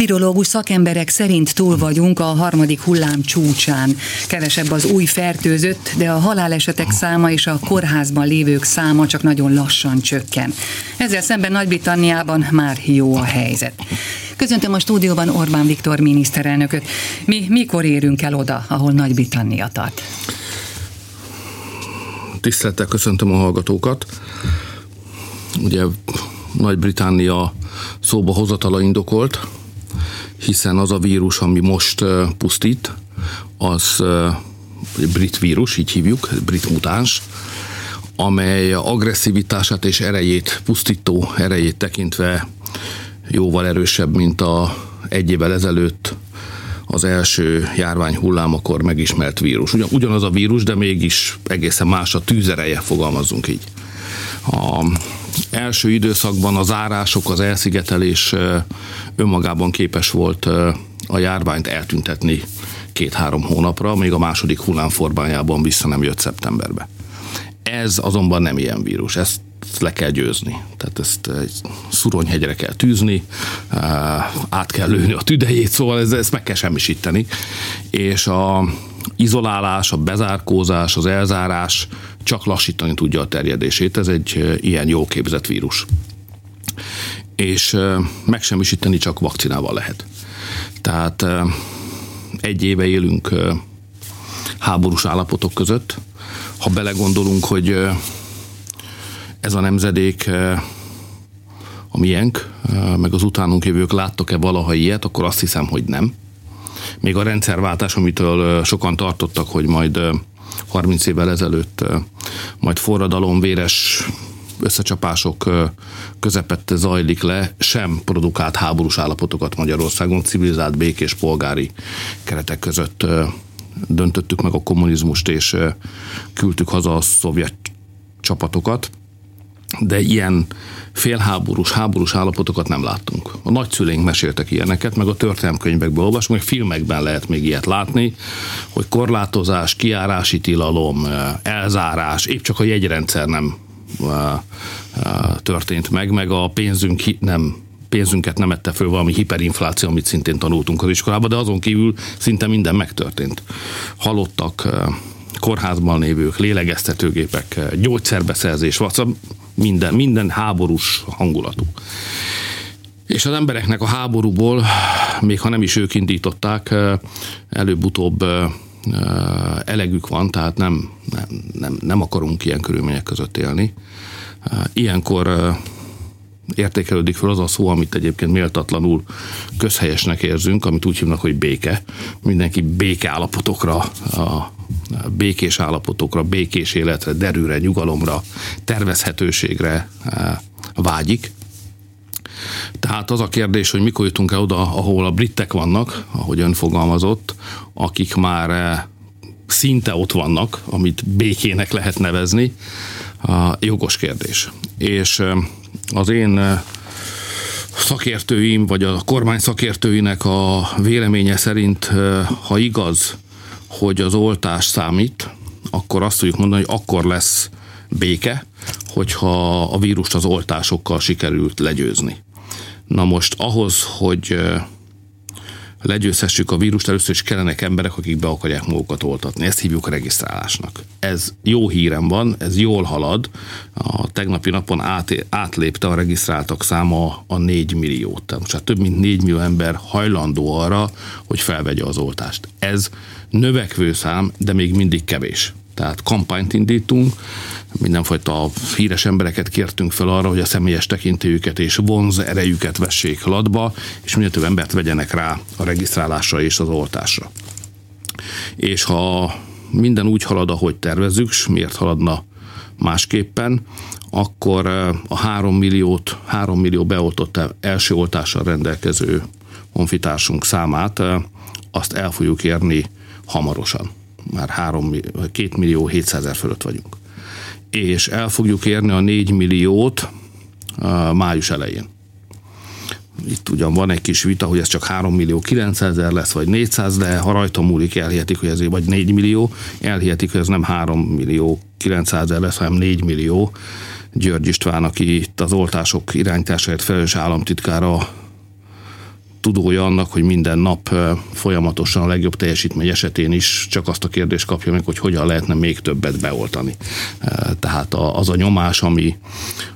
Virológus szakemberek szerint túl vagyunk a harmadik hullám csúcsán. Kevesebb az új fertőzött, de a halálesetek száma és a kórházban lévők száma csak nagyon lassan csökken. Ezzel szemben Nagy-Britanniában már jó a helyzet. Köszöntöm a stúdióban Orbán Viktor miniszterelnököt. Mi mikor érünk el oda, ahol Nagy-Britannia tart? Tisztelettel köszöntöm a hallgatókat. Ugye Nagy-Britannia szóba hozatala indokolt, hiszen az a vírus, ami most pusztít, az brit vírus, így hívjuk, brit mutáns, amely agresszivitását és erejét, pusztító erejét tekintve jóval erősebb, mint a egy évvel ezelőtt az első járvány hullámakor megismert vírus. Ugyan, ugyanaz a vírus, de mégis egészen más a tűzereje, fogalmazunk így. A első időszakban az árások, az elszigetelés önmagában képes volt a járványt eltüntetni két-három hónapra, még a második hullám formájában vissza nem jött szeptemberbe. Ez azonban nem ilyen vírus, ezt le kell győzni. Tehát ezt egy szuronyhegyre kell tűzni, át kell lőni a tüdejét, szóval ez, ezt meg kell semmisíteni. És a izolálás, a bezárkózás, az elzárás csak lassítani tudja a terjedését. Ez egy ilyen jó képzett vírus. És megsemmisíteni csak vakcinával lehet. Tehát egy éve élünk háborús állapotok között. Ha belegondolunk, hogy ez a nemzedék a miénk, meg az utánunk jövők láttak-e valaha ilyet, akkor azt hiszem, hogy nem. Még a rendszerváltás, amitől sokan tartottak, hogy majd 30 évvel ezelőtt majd forradalom, véres összecsapások közepette zajlik le, sem produkált háborús állapotokat Magyarországon, civilizált békés polgári keretek között döntöttük meg a kommunizmust, és küldtük haza a szovjet csapatokat de ilyen félháborús, háborús állapotokat nem láttunk. A nagyszüleink meséltek ilyeneket, meg a történelmkönyvekből olvasunk, meg filmekben lehet még ilyet látni, hogy korlátozás, kiárási tilalom, elzárás, épp csak a jegyrendszer nem történt meg, meg a pénzünk nem pénzünket nem ette föl valami hiperinfláció, amit szintén tanultunk az iskolában, de azon kívül szinte minden megtörtént. Halottak, kórházban lévők, lélegeztetőgépek, gyógyszerbeszerzés, WhatsApp, minden, minden háborús hangulatú. És az embereknek a háborúból, még ha nem is ők indították, előbb-utóbb elegük van, tehát nem, nem, nem, nem akarunk ilyen körülmények között élni. Ilyenkor értékelődik fel az a szó, amit egyébként méltatlanul közhelyesnek érzünk, amit úgy hívnak, hogy béke. Mindenki béke állapotokra, a békés állapotokra, békés életre, derűre, nyugalomra, tervezhetőségre vágyik. Tehát az a kérdés, hogy mikor jutunk el oda, ahol a britek vannak, ahogy ön fogalmazott, akik már szinte ott vannak, amit békének lehet nevezni, a jogos kérdés. És az én szakértőim, vagy a kormány szakértőinek a véleménye szerint, ha igaz, hogy az oltás számít, akkor azt tudjuk mondani, hogy akkor lesz béke, hogyha a vírust az oltásokkal sikerült legyőzni. Na most ahhoz, hogy legyőzhessük a vírust, először is kellenek emberek, akik be akarják magukat oltatni. Ezt hívjuk a regisztrálásnak. Ez jó hírem van, ez jól halad. A tegnapi napon át, átlépte a regisztráltak száma a 4 milliót. Tehát hát több mint 4 millió ember hajlandó arra, hogy felvegye az oltást. Ez növekvő szám, de még mindig kevés. Tehát kampányt indítunk, mindenfajta híres embereket kértünk fel arra, hogy a személyes tekintélyüket és vonz erejüket vessék latba, és minél több embert vegyenek rá a regisztrálásra és az oltásra. És ha minden úgy halad, ahogy tervezzük, és miért haladna másképpen, akkor a 3 milliót, 3 millió beoltott első oltással rendelkező honfitársunk számát, azt el fogjuk érni hamarosan. Már 3, 2 millió 700 ezer fölött vagyunk. És el fogjuk érni a 4 milliót május elején. Itt ugyan van egy kis vita, hogy ez csak 3 millió 900 ezer lesz, vagy 400, de ha rajta múlik, elhihetik, hogy ez vagy 4 millió, elhihetik, hogy ez nem 3 millió 900 ezer lesz, hanem 4 millió. György István, aki itt az oltások irányításáért felelős államtitkára tudója annak, hogy minden nap folyamatosan a legjobb teljesítmény esetén is csak azt a kérdést kapja meg, hogy hogyan lehetne még többet beoltani. Tehát az a nyomás, ami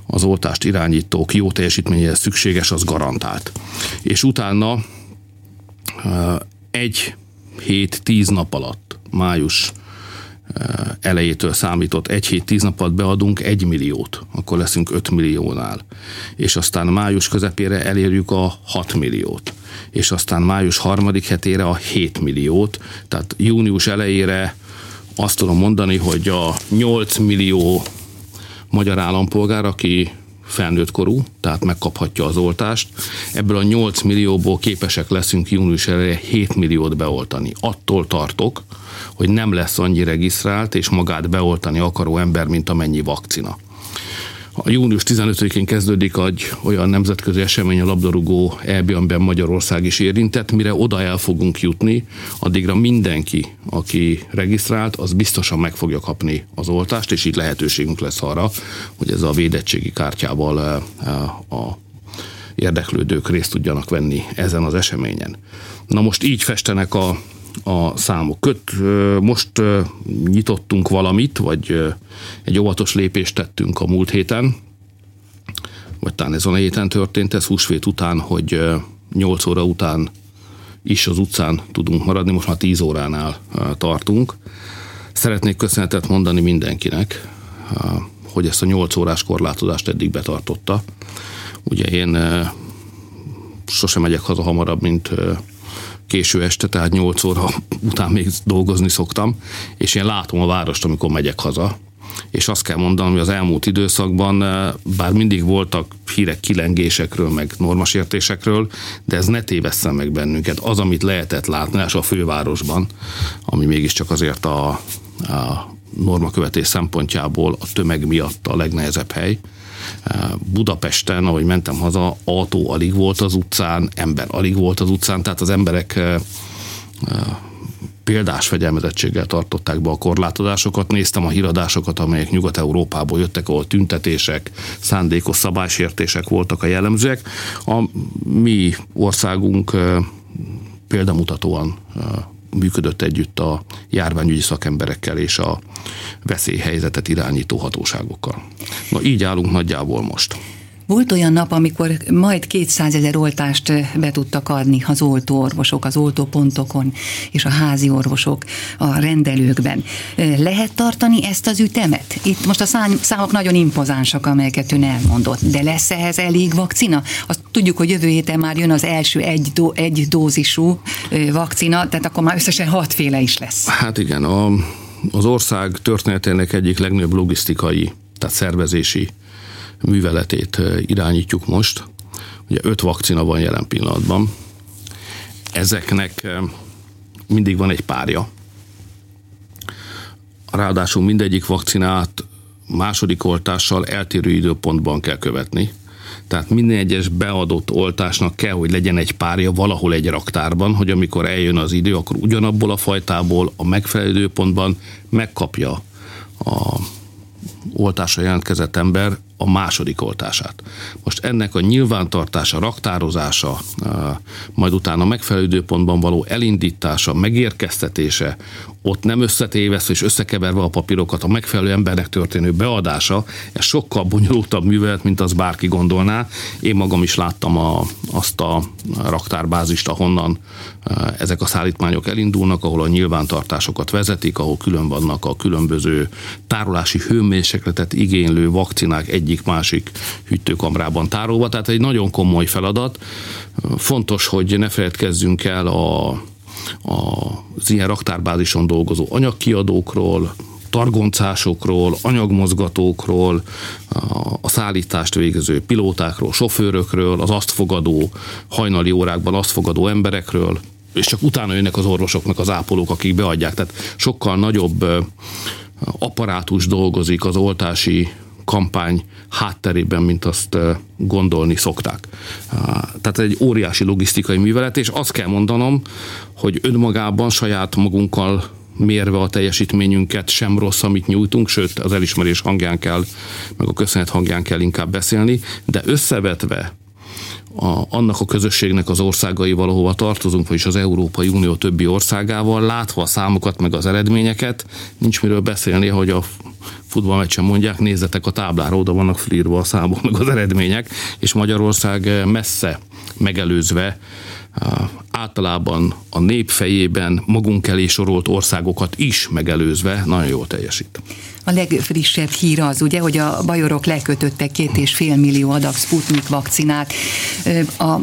az oltást irányítók jó teljesítményéhez szükséges, az garantált. És utána egy hét, tíz nap alatt, május elejétől számított egy hét, tíz nap alatt beadunk egy milliót, akkor leszünk 5 milliónál. És aztán május közepére elérjük a 6 milliót. És aztán május harmadik hetére a 7 milliót. Tehát június elejére azt tudom mondani, hogy a 8 millió magyar állampolgár, aki felnőtt korú, tehát megkaphatja az oltást. Ebből a 8 millióból képesek leszünk június elejére 7 milliót beoltani. Attól tartok, hogy nem lesz annyi regisztrált és magát beoltani akaró ember, mint amennyi vakcina. A június 15-én kezdődik egy olyan nemzetközi esemény a labdarúgó EB, amiben Magyarország is érintett, mire oda el fogunk jutni, addigra mindenki, aki regisztrált, az biztosan meg fogja kapni az oltást, és így lehetőségünk lesz arra, hogy ez a védettségi kártyával eh, a érdeklődők részt tudjanak venni ezen az eseményen. Na most így festenek a a számok. Köt, most nyitottunk valamit, vagy egy óvatos lépést tettünk a múlt héten, vagy talán ez a héten történt, ez húsvét után, hogy 8 óra után is az utcán tudunk maradni, most már 10 óránál tartunk. Szeretnék köszönetet mondani mindenkinek, hogy ezt a 8 órás korlátozást eddig betartotta. Ugye én sosem megyek haza hamarabb, mint késő este, tehát 8 óra után még dolgozni szoktam, és én látom a várost, amikor megyek haza, és azt kell mondanom, hogy az elmúlt időszakban, eh, bár mindig voltak hírek kilengésekről, meg normasértésekről, de ez ne tévesszen meg bennünket. Az, amit lehetett látni, és a fővárosban, ami mégiscsak azért a, a normakövetés szempontjából a tömeg miatt a legnehezebb hely, Budapesten, ahogy mentem haza, autó alig volt az utcán, ember alig volt az utcán, tehát az emberek példás fegyelmezettséggel tartották be a korlátozásokat. Néztem a híradásokat, amelyek Nyugat-Európából jöttek, ahol tüntetések, szándékos szabálysértések voltak a jellemzőek. A mi országunk példamutatóan működött együtt a járványügyi szakemberekkel és a veszélyhelyzetet irányító hatóságokkal. Na így állunk nagyjából most. Volt olyan nap, amikor majd 200 ezer oltást be tudtak adni az oltóorvosok, az oltópontokon és a házi orvosok a rendelőkben. Lehet tartani ezt az ütemet? Itt most a számok nagyon impozánsak, amelyeket ön elmondott, de lesz ehhez elég vakcina? Azt tudjuk, hogy jövő héten már jön az első egy, dó, egy dózisú vakcina, tehát akkor már összesen hatféle is lesz. Hát igen, a, az ország történetének egyik legnagyobb logisztikai, tehát szervezési műveletét irányítjuk most. Ugye öt vakcina van jelen pillanatban. Ezeknek mindig van egy párja. Ráadásul mindegyik vakcinát második oltással eltérő időpontban kell követni. Tehát minden egyes beadott oltásnak kell, hogy legyen egy párja valahol egy raktárban, hogy amikor eljön az idő, akkor ugyanabból a fajtából a megfelelő időpontban megkapja a oltásra jelentkezett ember a második oltását. Most ennek a nyilvántartása, raktározása, majd utána megfelelő időpontban való elindítása, megérkeztetése, ott nem összetéveszve és összekeverve a papírokat, a megfelelő embernek történő beadása, ez sokkal bonyolultabb művelet, mint az bárki gondolná. Én magam is láttam a, azt a raktárbázist, ahonnan ezek a szállítmányok elindulnak, ahol a nyilvántartásokat vezetik, ahol külön vannak a különböző tárolási hőmérsékletet igénylő vakcinák egyik-másik hűtőkamrában tárolva, tehát egy nagyon komoly feladat. Fontos, hogy ne feledkezzünk el a, a, az ilyen raktárbázison dolgozó anyagkiadókról, targoncásokról, anyagmozgatókról, a szállítást végező pilótákról, sofőrökről, az azt fogadó, hajnali órákban azt fogadó emberekről, és csak utána jönnek az orvosoknak az ápolók, akik beadják. Tehát sokkal nagyobb apparátus dolgozik az oltási kampány hátterében, mint azt gondolni szokták. Tehát egy óriási logisztikai művelet, és azt kell mondanom, hogy önmagában saját magunkkal mérve a teljesítményünket sem rossz, amit nyújtunk, sőt az elismerés hangján kell, meg a köszönet hangján kell inkább beszélni, de összevetve a, annak a közösségnek az országaival, ahova tartozunk, vagyis az Európai Unió többi országával, látva a számokat, meg az eredményeket, nincs miről beszélni, hogy a futballmeccsen mondják, nézzetek a táblára, oda vannak flírva a számok, meg az eredmények, és Magyarország messze megelőzve általában a nép fejében magunk elé sorolt országokat is megelőzve nagyon jól teljesít. A legfrissebb hír az, ugye, hogy a bajorok lekötöttek két és fél millió adag Sputnik vakcinát. A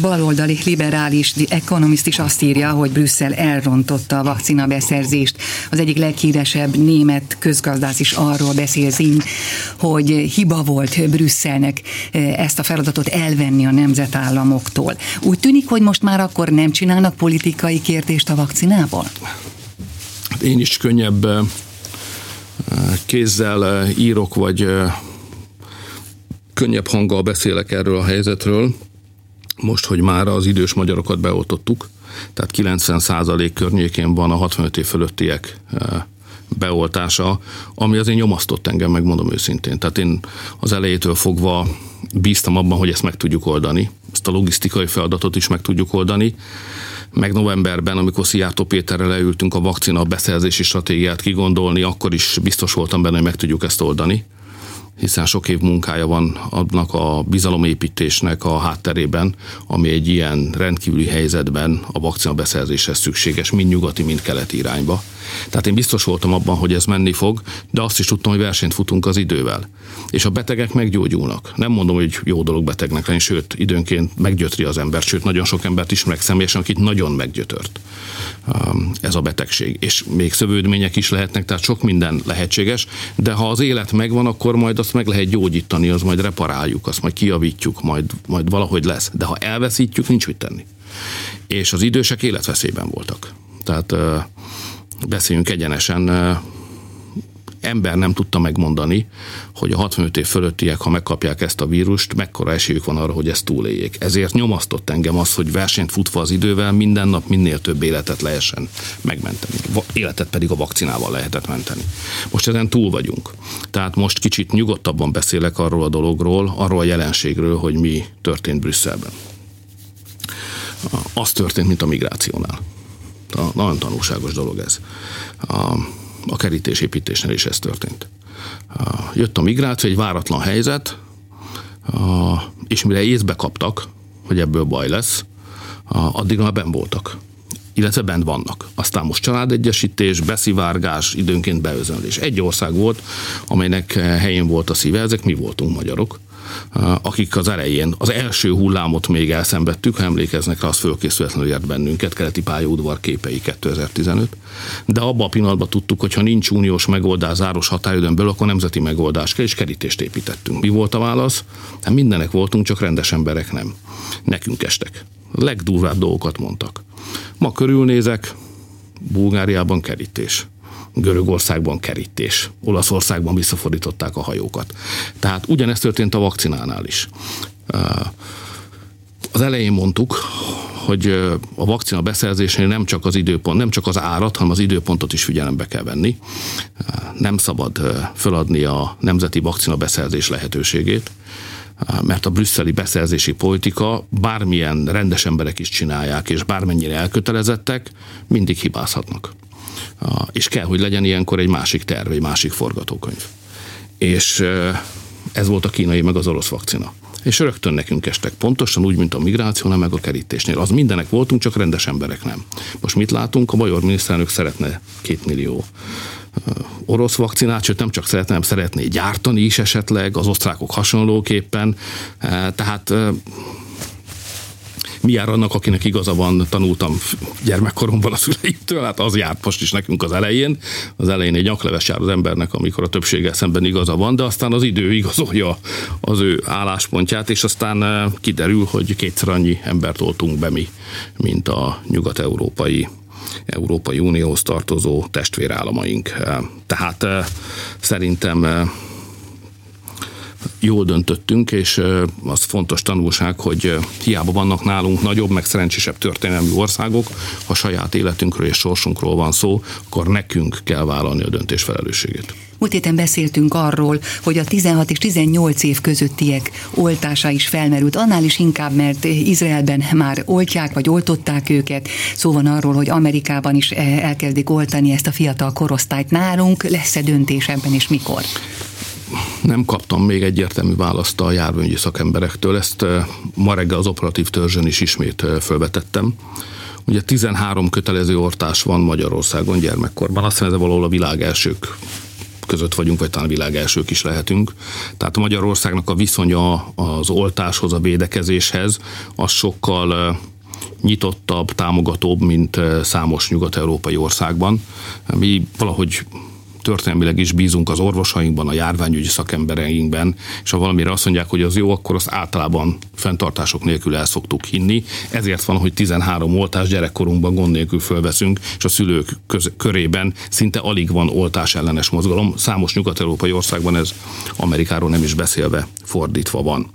baloldali liberális Economist is azt írja, hogy Brüsszel elrontotta a vakcina beszerzést. Az egyik leghíresebb német közgazdász is arról beszél Zin, hogy hiba volt Brüsszelnek ezt a feladatot elvenni a nemzetállamoktól. Úgy tűnik, hogy most már akkor nem csinálnak politikai kérdést a vakcinából? Én is könnyebb kézzel írok, vagy könnyebb hanggal beszélek erről a helyzetről, most, hogy már az idős magyarokat beoltottuk, tehát 90% környékén van a 65 év fölöttiek beoltása, ami azért nyomasztott engem, megmondom őszintén. Tehát én az elejétől fogva bíztam abban, hogy ezt meg tudjuk oldani, ezt a logisztikai feladatot is meg tudjuk oldani, meg novemberben, amikor Szijjártó Péterrel leültünk a vakcina beszerzési stratégiát kigondolni, akkor is biztos voltam benne, hogy meg tudjuk ezt oldani hiszen sok év munkája van annak a bizalomépítésnek a hátterében, ami egy ilyen rendkívüli helyzetben a vakcina beszerzéshez szükséges, mind nyugati, mind keleti irányba. Tehát én biztos voltam abban, hogy ez menni fog, de azt is tudtam, hogy versenyt futunk az idővel. És a betegek meggyógyulnak. Nem mondom, hogy jó dolog betegnek lenni, sőt, időnként meggyötri az ember, sőt, nagyon sok embert ismerek személyesen, akit nagyon meggyötört um, ez a betegség. És még szövődmények is lehetnek, tehát sok minden lehetséges, de ha az élet megvan, akkor majd azt meg lehet gyógyítani, az majd reparáljuk, azt majd kijavítjuk, majd, majd valahogy lesz. De ha elveszítjük, nincs mit tenni. És az idősek életveszélyben voltak. Tehát beszéljünk egyenesen, ember nem tudta megmondani, hogy a 65 év fölöttiek, ha megkapják ezt a vírust, mekkora esélyük van arra, hogy ezt túléljék. Ezért nyomasztott engem az, hogy versenyt futva az idővel minden nap minél több életet lehessen megmenteni. Életet pedig a vakcinával lehetett menteni. Most ezen túl vagyunk. Tehát most kicsit nyugodtabban beszélek arról a dologról, arról a jelenségről, hogy mi történt Brüsszelben. Az történt, mint a migrációnál. Nagyon tanulságos dolog ez. A kerítésépítésnél is ez történt. Jött a migráció, egy váratlan helyzet, és mire észbe kaptak, hogy ebből baj lesz, addig már ben voltak illetve bent vannak. Aztán most családegyesítés, beszivárgás, időnként beözönlés. Egy ország volt, amelynek helyén volt a szíve, ezek mi voltunk magyarok akik az elején, az első hullámot még elszenvedtük, ha emlékeznek rá, az fölkészületlenül ért bennünket, keleti pályaudvar képei 2015, de abban a pillanatban tudtuk, hogy ha nincs uniós megoldás záros határidőn belül, akkor nemzeti megoldás kell, és kerítést építettünk. Mi volt a válasz? Hát mindenek voltunk, csak rendes emberek nem. Nekünk estek. Legdurvább dolgokat mondtak. Ma körülnézek, Bulgáriában kerítés. Görögországban kerítés. Olaszországban visszafordították a hajókat. Tehát ugyanezt történt a vakcinánál is. Az elején mondtuk, hogy a vakcina beszerzésnél nem csak az időpont, nem csak az árat, hanem az időpontot is figyelembe kell venni. Nem szabad föladni a nemzeti vakcina beszerzés lehetőségét, mert a brüsszeli beszerzési politika bármilyen rendes emberek is csinálják, és bármennyire elkötelezettek, mindig hibázhatnak és kell, hogy legyen ilyenkor egy másik terv, egy másik forgatókönyv. És ez volt a kínai meg az orosz vakcina. És rögtön nekünk estek pontosan úgy, mint a migrációnál, meg a kerítésnél. Az mindenek voltunk, csak rendes emberek nem. Most mit látunk? A Bajor miniszterelnök szeretne két millió orosz vakcinát, sőt nem csak szeretne, hanem szeretné gyártani is esetleg, az osztrákok hasonlóképpen. Tehát mi jár annak, akinek igaza van, tanultam gyermekkoromban a szüleimtől, hát az járt most is nekünk az elején. Az elején egy nyakleves jár az embernek, amikor a többséggel szemben igaza van, de aztán az idő igazolja az ő álláspontját, és aztán eh, kiderül, hogy kétszer annyi embert oltunk be mi, mint a nyugat-európai Európai Unióhoz tartozó testvérálamaink. Eh, tehát eh, szerintem jól döntöttünk, és az fontos tanulság, hogy hiába vannak nálunk nagyobb, meg szerencsésebb történelmi országok, ha saját életünkről és sorsunkról van szó, akkor nekünk kell vállalni a döntés felelősségét. Múlt héten beszéltünk arról, hogy a 16 és 18 év közöttiek oltása is felmerült, annál is inkább, mert Izraelben már oltják, vagy oltották őket. Szó van arról, hogy Amerikában is elkezdik oltani ezt a fiatal korosztályt. Nálunk lesz-e döntés ebben, és mikor? Nem kaptam még egyértelmű választ a járványügyi szakemberektől, ezt ma reggel az operatív törzsön is ismét felvetettem. Ugye 13 kötelező ortás van Magyarországon gyermekkorban, azt hiszem, ez valahol a világ elsők között vagyunk, vagy talán világ elsők is lehetünk. Tehát Magyarországnak a viszonya az oltáshoz, a védekezéshez, az sokkal nyitottabb, támogatóbb, mint számos nyugat-európai országban. Mi valahogy történelmileg is bízunk az orvosainkban, a járványügyi szakembereinkben, és ha valamire azt mondják, hogy az jó, akkor azt általában fenntartások nélkül el szoktuk hinni. Ezért van, hogy 13 oltás gyerekkorunkban gond nélkül fölveszünk, és a szülők köz- körében szinte alig van oltás ellenes mozgalom. Számos nyugat-európai országban ez Amerikáról nem is beszélve fordítva van.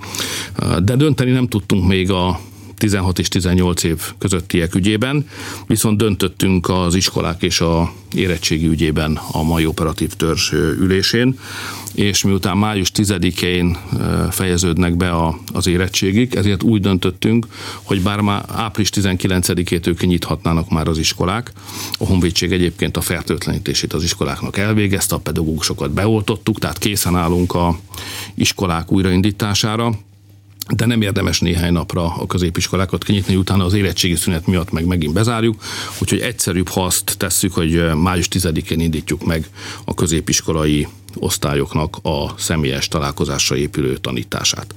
De dönteni nem tudtunk még a 16 és 18 év közöttiek ügyében, viszont döntöttünk az iskolák és a érettségi ügyében a mai operatív törzs ülésén, és miután május 10-én fejeződnek be a, az érettségik, ezért úgy döntöttünk, hogy bár már április 19-től kinyithatnának már az iskolák, a Honvédség egyébként a fertőtlenítését az iskoláknak elvégezte, a pedagógusokat beoltottuk, tehát készen állunk a iskolák újraindítására, de nem érdemes néhány napra a középiskolákat kinyitni, utána az érettségi szünet miatt meg megint bezárjuk, úgyhogy egyszerűbb, ha azt tesszük, hogy május 10-én indítjuk meg a középiskolai osztályoknak a személyes találkozásra épülő tanítását.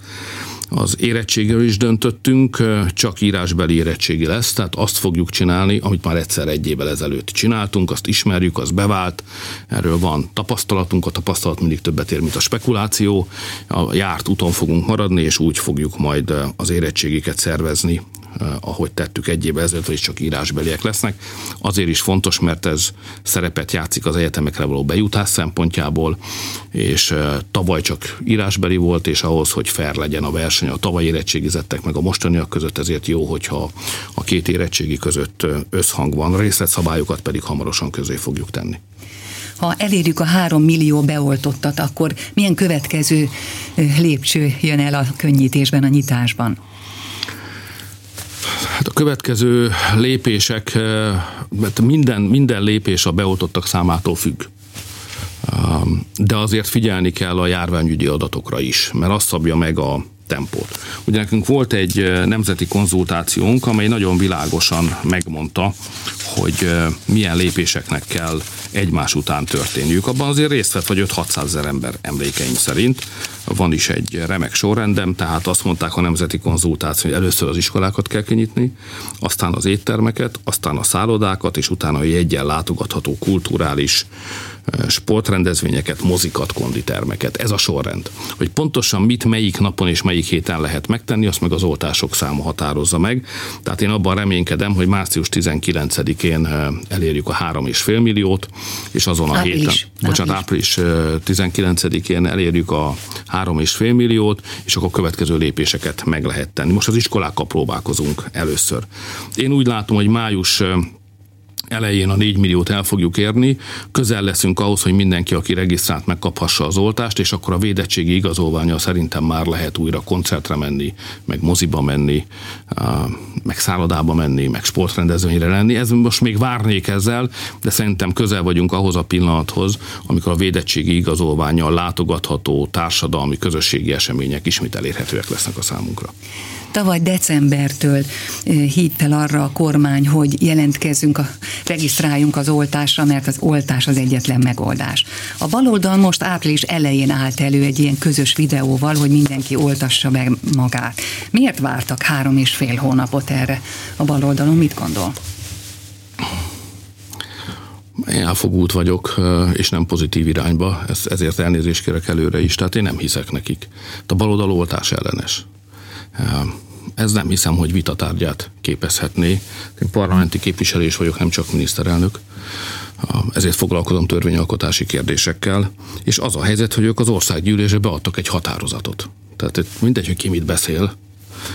Az érettségről is döntöttünk, csak írásbeli érettségi lesz, tehát azt fogjuk csinálni, amit már egyszer egy évvel ezelőtt csináltunk, azt ismerjük, az bevált, erről van tapasztalatunk, a tapasztalat mindig többet ér, mint a spekuláció, a járt úton fogunk maradni, és úgy fogjuk majd az érettségiket szervezni ahogy tettük egy évvel ezelőtt, vagy csak írásbeliek lesznek. Azért is fontos, mert ez szerepet játszik az egyetemekre való bejutás szempontjából, és eh, tavaly csak írásbeli volt, és ahhoz, hogy fair legyen a verseny a tavaly érettségizettek meg a mostaniak között, ezért jó, hogyha a két érettségi között eh, összhang van, részletszabályokat pedig hamarosan közé fogjuk tenni ha elérjük a három millió beoltottat, akkor milyen következő lépcső jön el a könnyítésben, a nyitásban? Hát a következő lépések, eh, mert minden, minden lépés a beoltottak számától függ. Um, de azért figyelni kell a járványügyi adatokra is, mert azt szabja meg a tempót. Ugye nekünk volt egy eh, nemzeti konzultációnk, amely nagyon világosan megmondta, hogy eh, milyen lépéseknek kell egymás után történniük. Abban azért részt vett vagy 5-600 ezer ember emlékeim szerint. Van is egy remek sorrendem, tehát azt mondták a nemzeti konzultáció, hogy először az iskolákat kell kinyitni, aztán az éttermeket, aztán a szállodákat, és utána a jegyen látogatható kulturális sportrendezvényeket, mozikat, konditermeket. Ez a sorrend. Hogy pontosan mit, melyik napon és melyik héten lehet megtenni, azt meg az oltások száma határozza meg. Tehát én abban reménykedem, hogy március 19-én elérjük a 3,5 milliót, és azon a április. héten, bocsánat, április 19-én elérjük a 3,5 milliót, és akkor a következő lépéseket meg lehet tenni. Most az iskolákkal próbálkozunk először. Én úgy látom, hogy május elején a 4 milliót el fogjuk érni, közel leszünk ahhoz, hogy mindenki, aki regisztrált, megkaphassa az oltást, és akkor a védettségi igazolványa szerintem már lehet újra koncertre menni, meg moziba menni, meg szállodába menni, meg sportrendezvényre lenni. Ez most még várnék ezzel, de szerintem közel vagyunk ahhoz a pillanathoz, amikor a védettségi igazolványa látogatható társadalmi közösségi események ismét elérhetőek lesznek a számunkra. Tavaly decembertől hívt fel arra a kormány, hogy jelentkezzünk, a, regisztráljunk az oltásra, mert az oltás az egyetlen megoldás. A baloldal most április elején állt elő egy ilyen közös videóval, hogy mindenki oltassa meg magát. Miért vártak három és fél hónapot erre a baloldalon? Mit gondol? Én elfogult vagyok, és nem pozitív irányba, ezért elnézést kérek előre is, tehát én nem hiszek nekik. A baloldal oltás ellenes. Ez nem hiszem, hogy vitatárgyát képezhetné. Én parlamenti képviselő is vagyok, nem csak miniszterelnök. Ezért foglalkozom törvényalkotási kérdésekkel, és az a helyzet, hogy ők az országgyűlésbe beadtak egy határozatot. Tehát mindegy, hogy ki mit beszél,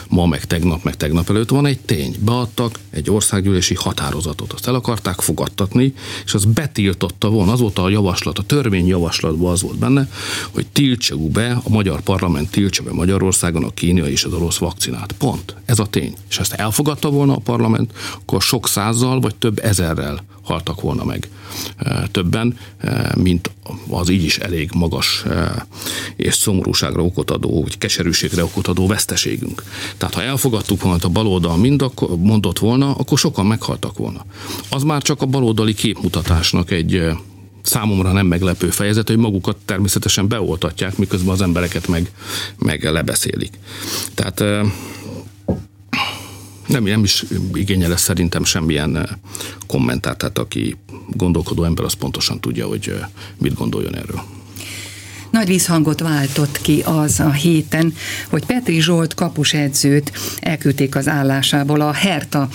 ma, meg tegnap, meg tegnap előtt, van egy tény. Beadtak egy országgyűlési határozatot, azt el akarták fogadtatni, és az betiltotta volna, az volt a javaslat, a törvényjavaslatban az volt benne, hogy tiltsuk be, a magyar parlament tiltsa be Magyarországon a kínai és az orosz vakcinát. Pont. Ez a tény. És ezt elfogadta volna a parlament, akkor sok százzal vagy több ezerrel haltak volna meg többen, mint az így is elég magas és szomorúságra okot adó, vagy keserűségre okot adó veszteségünk. Tehát ha elfogadtuk volna, a baloldal mind akkor mondott volna, akkor sokan meghaltak volna. Az már csak a baloldali képmutatásnak egy számomra nem meglepő fejezet, hogy magukat természetesen beoltatják, miközben az embereket meg, meg lebeszélik. Tehát nem, nem is igényel ez szerintem semmilyen kommentárt, tehát aki gondolkodó ember, az pontosan tudja, hogy mit gondoljon erről. Nagy visszhangot váltott ki az a héten, hogy Petri Zsolt kapusedzőt elküldték az állásából. A Herta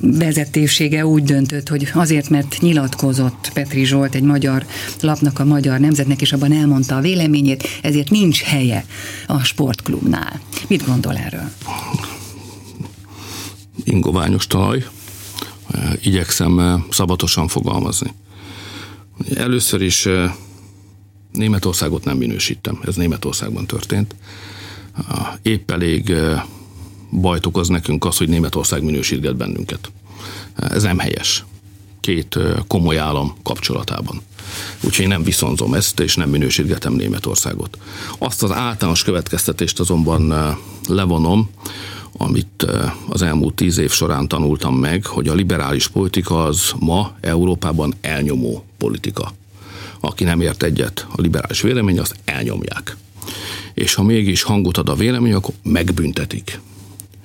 vezetősége úgy döntött, hogy azért, mert nyilatkozott Petri Zsolt egy magyar lapnak, a magyar nemzetnek, és abban elmondta a véleményét, ezért nincs helye a sportklubnál. Mit gondol erről? Ingoványos talaj, igyekszem szabatosan fogalmazni. Először is Németországot nem minősítem, ez Németországban történt. Épp elég bajt okoz nekünk az, hogy Németország minősítget bennünket. Ez nem helyes. Két komoly állam kapcsolatában. Úgyhogy én nem viszonzom ezt, és nem minősítgetem Németországot. Azt az általános következtetést azonban levonom, amit az elmúlt tíz év során tanultam meg, hogy a liberális politika az ma Európában elnyomó politika. Aki nem ért egyet a liberális vélemény, azt elnyomják. És ha mégis hangot ad a vélemény, akkor megbüntetik.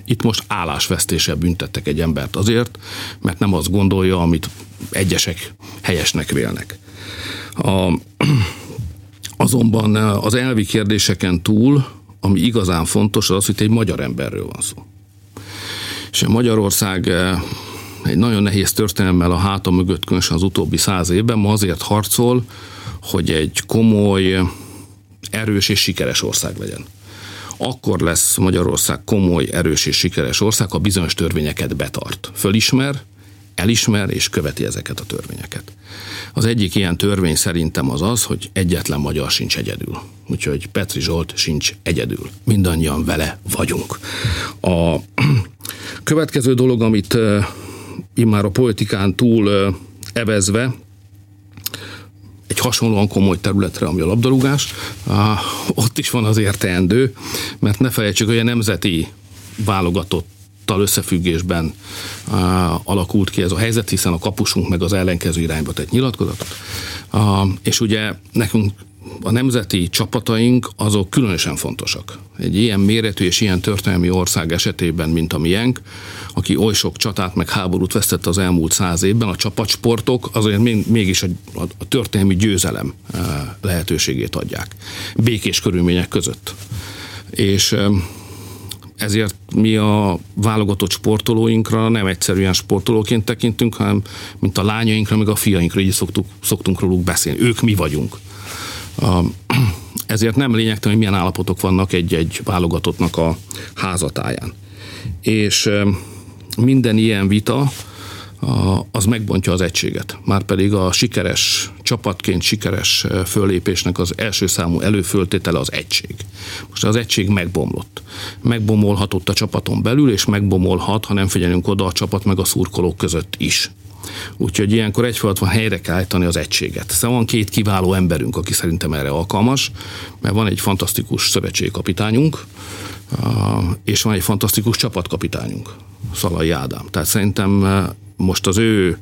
Itt most állásvesztéssel büntettek egy embert azért, mert nem azt gondolja, amit egyesek helyesnek vélnek. A, azonban az elvi kérdéseken túl ami igazán fontos, az az, hogy egy magyar emberről van szó. És Magyarország eh, egy nagyon nehéz történelemmel a háta mögött, különösen az utóbbi száz évben, ma azért harcol, hogy egy komoly, erős és sikeres ország legyen. Akkor lesz Magyarország komoly, erős és sikeres ország, ha bizonyos törvényeket betart. Fölismer, elismer és követi ezeket a törvényeket. Az egyik ilyen törvény szerintem az az, hogy egyetlen magyar sincs egyedül. Úgyhogy Petri Zsolt sincs egyedül. Mindannyian vele vagyunk. A következő dolog, amit immár a politikán túl evezve, egy hasonlóan komoly területre, ami a labdarúgás, ott is van az teendő, mert ne felejtsük, hogy a nemzeti válogatott tal összefüggésben uh, alakult ki ez a helyzet, hiszen a kapusunk meg az ellenkező irányba tett nyilatkozatot. Uh, és ugye nekünk a nemzeti csapataink azok különösen fontosak. Egy ilyen méretű és ilyen történelmi ország esetében, mint a miénk, aki oly sok csatát meg háborút vesztett az elmúlt száz évben, a csapatsportok azért mégis a, a történelmi győzelem lehetőségét adják. Békés körülmények között. És ezért mi a válogatott sportolóinkra nem egyszerűen sportolóként tekintünk, hanem mint a lányainkra, meg a fiainkra, így szoktuk, szoktunk róluk beszélni. Ők mi vagyunk. Ezért nem lényegtelen, hogy milyen állapotok vannak egy-egy válogatottnak a házatáján. És minden ilyen vita az megbontja az egységet. Márpedig a sikeres csapatként sikeres föllépésnek az első számú előföltétele az egység. Most az egység megbomlott. Megbomolhatott a csapaton belül, és megbomolhat, ha nem figyelünk oda a csapat meg a szurkolók között is. Úgyhogy ilyenkor egyfajta van helyre kell állítani az egységet. Szóval van két kiváló emberünk, aki szerintem erre alkalmas, mert van egy fantasztikus szövetségkapitányunk, és van egy fantasztikus csapatkapitányunk, Szalai Ádám. Tehát szerintem most az ő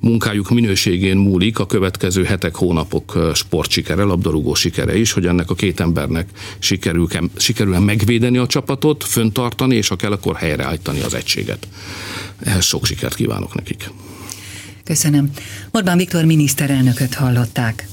munkájuk minőségén múlik a következő hetek, hónapok sportsikere, labdarúgó sikere is, hogy ennek a két embernek sikerül, sikerül megvédeni a csapatot, föntartani, és ha kell, akkor helyreállítani az egységet. Ehhez sok sikert kívánok nekik. Köszönöm. Orbán Viktor miniszterelnököt hallották.